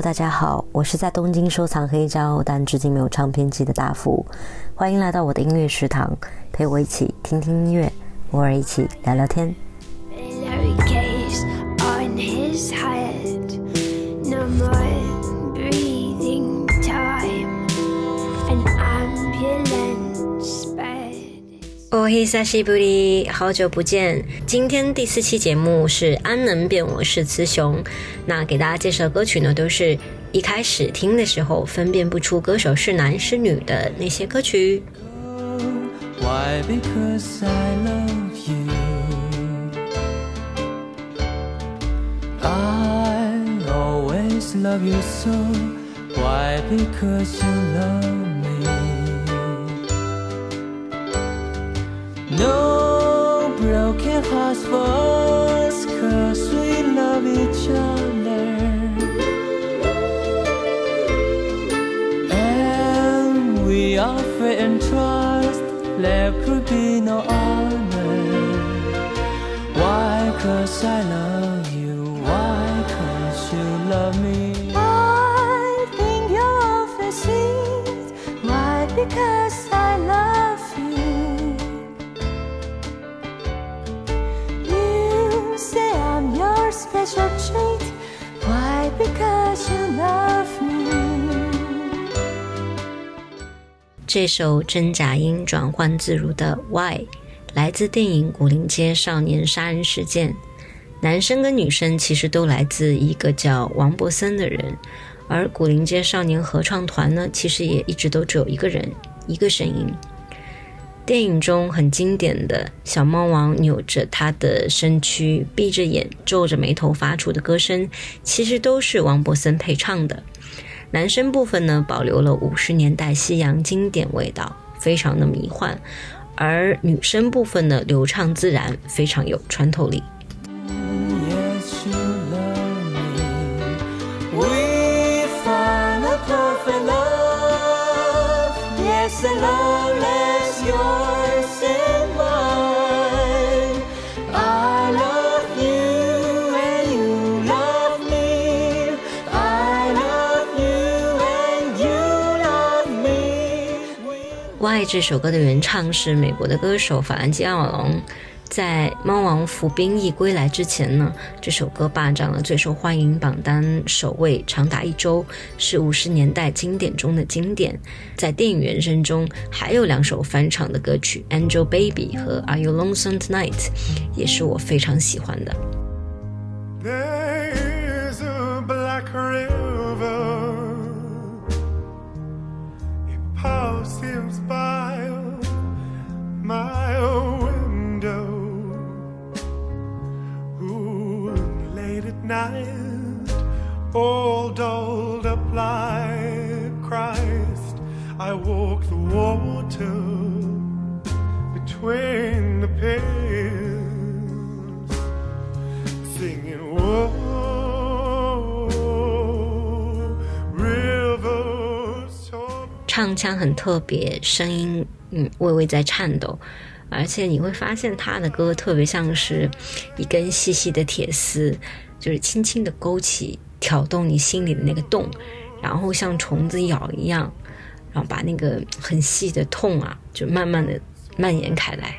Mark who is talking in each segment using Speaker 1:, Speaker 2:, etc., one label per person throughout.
Speaker 1: 大家好，我是在东京收藏黑胶但至今没有唱片机的大福，欢迎来到我的音乐食堂，陪我一起听听音乐，偶尔一起聊聊天。哦嘿，萨西布，好久不见！今天第四期节目是安能辨我是雌雄。那给大家介绍歌曲呢，都是一开始听的时候分辨不出歌手是男是女的那些歌曲。No broken hearts for us, cause we love each other. And we offer and trust, there could be no other. Why? Cause I love you, why? You love me. I think you're why? Because I love you. Special treat. Why? Because you love me. 这首真假音转换自如的 Why 来自电影《古灵街少年杀人事件》。男生跟女生其实都来自一个叫王博森的人，而古灵街少年合唱团呢，其实也一直都只有一个人，一个声音。电影中很经典的小猫王扭着他的身躯，闭着眼，皱着眉头发出的歌声，其实都是王博森配唱的。男声部分呢，保留了五十年代西洋经典味道，非常的迷幻；而女声部分呢，流畅自然，非常有穿透力。Yes, I love you. Why 这首歌的原唱是美国的歌手法兰基·奥尔隆。在猫王服兵役归来之前呢，这首歌霸占了最受欢迎榜单首位长达一周，是五十年代经典中的经典。在电影原声中还有两首翻唱的歌曲《Angel Baby》和《Are You Lonesome Tonight》，也是我非常喜欢的。唱腔很特别，声音嗯微微在颤抖。而且你会发现他的歌特别像是一根细细的铁丝，就是轻轻的勾起、挑动你心里的那个洞，然后像虫子咬一样，然后把那个很细的痛啊，就慢慢的蔓延开来。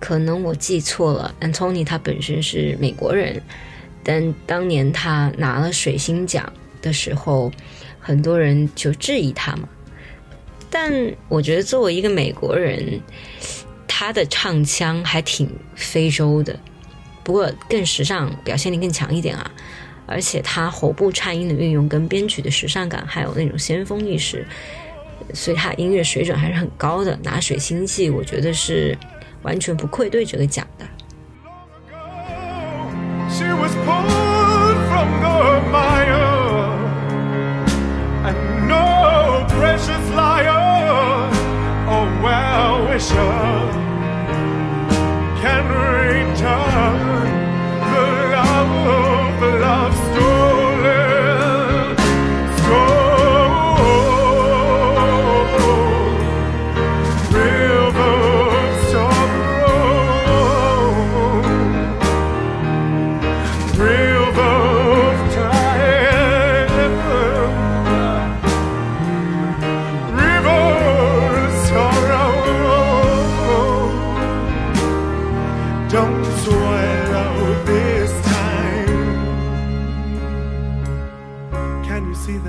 Speaker 1: 可能我记错了，Antony 他本身是美国人，但当年他拿了水星奖的时候，很多人就质疑他嘛。但我觉得作为一个美国人，他的唱腔还挺非洲的，不过更时尚，表现力更强一点啊。而且他喉部颤音的运用跟编曲的时尚感，还有那种先锋意识，所以他音乐水准还是很高的。拿水星记，我觉得是。完全不愧对这个奖的。
Speaker 2: she was pulled from the mire. And no precious liar or well wisher can return.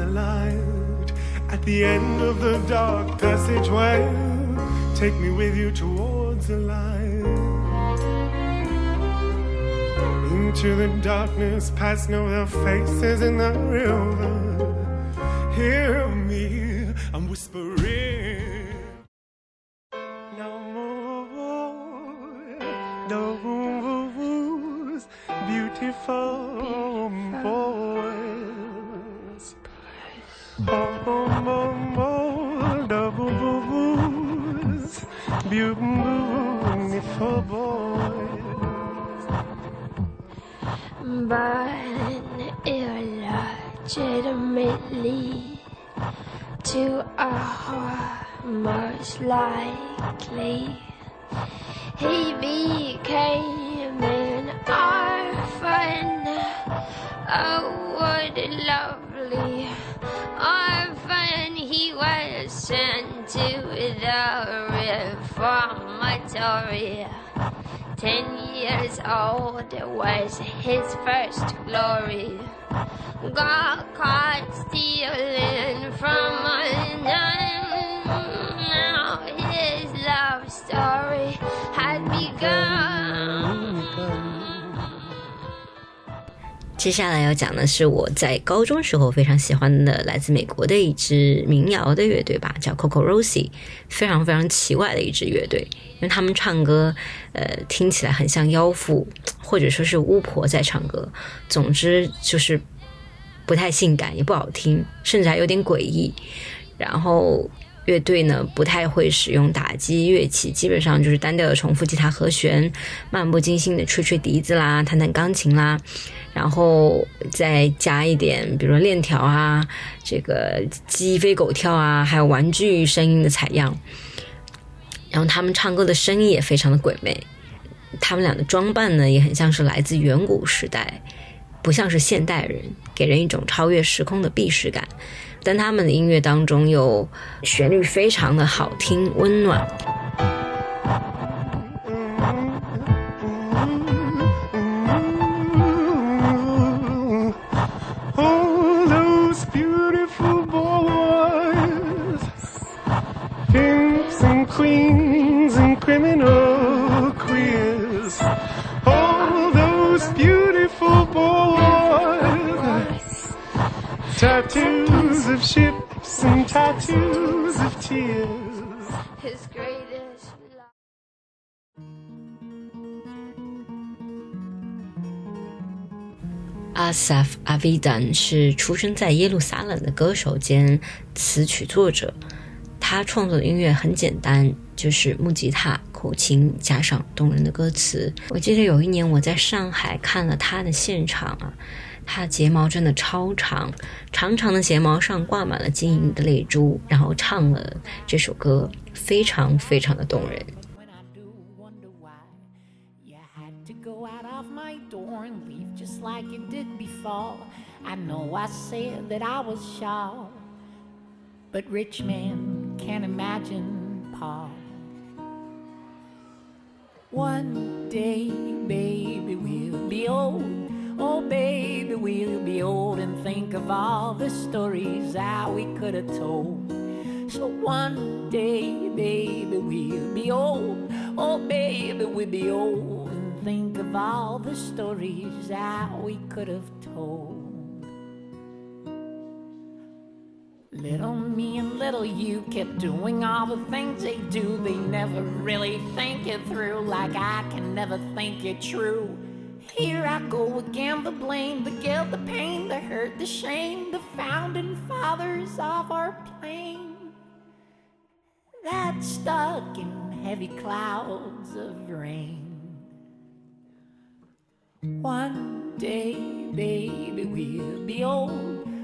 Speaker 2: Light at the end of the dark passageway. Take me with you towards the light. Into the darkness, past no other faces in the river. Hear me, I'm whispering. No more, no more, beautiful boys. Beautiful boys.
Speaker 3: but illegitimately to a most likely he became an orphan. Oh, what a lovely orphan he was sent to the reformatory. Ten years old was his first glory. Got caught stealing from a nun. Now his
Speaker 1: 接下来要讲的是我在高中时候非常喜欢的来自美国的一支民谣的乐队吧，叫 cocorosi 非常非常奇怪的一支乐队，因为他们唱歌，呃，听起来很像妖妇或者说是巫婆在唱歌，总之就是不太性感，也不好听，甚至还有点诡异。然后乐队呢不太会使用打击乐器，基本上就是单调的重复吉他和弦，漫不经心的吹吹笛子啦，弹弹钢琴啦。然后再加一点，比如说链条啊，这个鸡飞狗跳啊，还有玩具声音的采样。然后他们唱歌的声音也非常的鬼魅，他们俩的装扮呢也很像是来自远古时代，不像是现代人，给人一种超越时空的避世感。但他们的音乐当中有旋律非常的好听、温暖。
Speaker 2: Tattoos of ships and tattoos of tears.
Speaker 3: His greatest love.
Speaker 1: 阿萨夫·阿维丹是出生在耶路撒冷的歌手兼词曲作者。他创作的音乐很简单，就是木吉他、口琴加上动人的歌词。我记得有一年我在上海看了他的现场啊，他睫毛真的超长，长长的睫毛上挂满了晶莹的泪珠，然后唱了这首歌，非常非常的动人。
Speaker 4: when I do wonder why you had to go out of my door and leave just like you did before. I know I said that I was shy, but rich men can't imagine Paul. One day, baby, we'll be old. Oh, baby, we'll be old and think of all the stories that we could have told. So one day, baby, we'll be old. Oh, baby, we'll be old and think of all the stories that we could have told. Little me and little you kept doing all the things they do. They never really think it through, like I can never think it true. Here I go again, the blame, the guilt, the pain, the hurt, the shame, the founding fathers of our plane that stuck in heavy clouds of rain. One day, baby, we'll be old.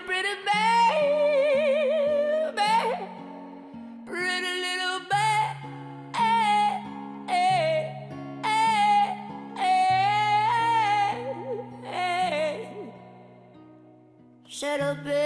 Speaker 4: pretty baby, pretty little baby. Shut up, baby,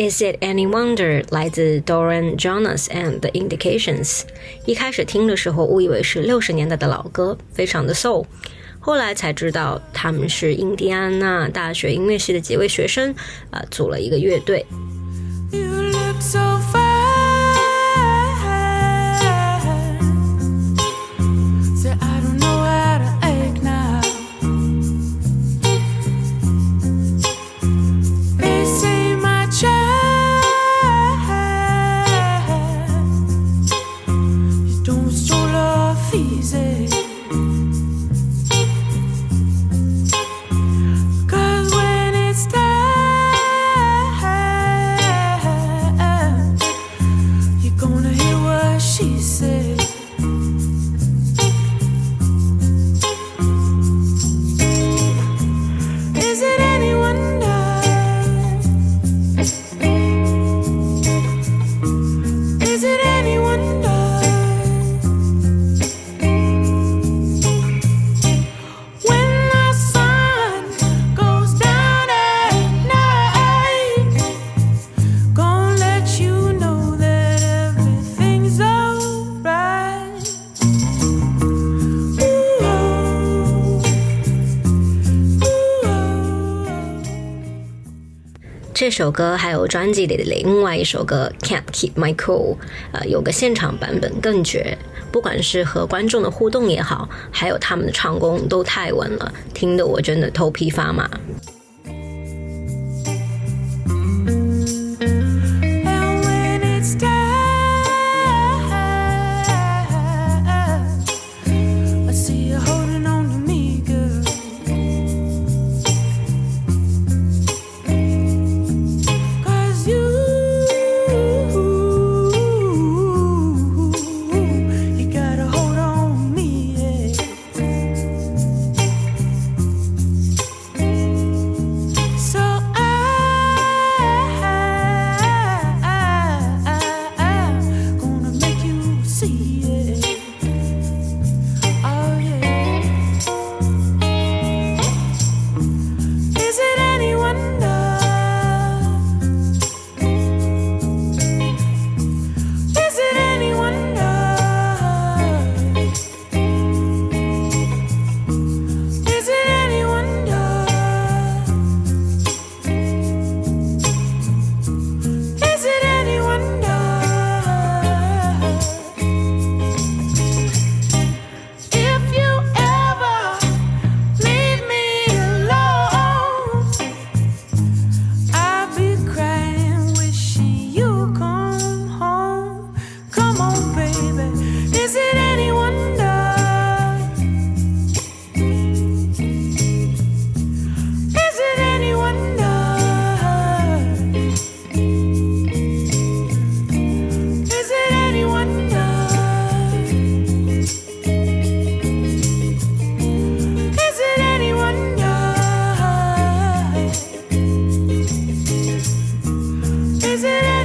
Speaker 5: Is it any wonder 来自 Doran Jonas and the Indications。一开始听的时候，误以为是六十年代的老歌，非常的 soul。后来才知道他们是印第安纳大学音乐系的几位学生，啊、组了一个乐队。这首歌还有专辑里的另外一首歌《Can't Keep My Cool》，呃，有个现场版本更绝，不管是和观众的互动也好，还有他们的唱功都太稳了，听得我真的头皮发麻。
Speaker 6: Is it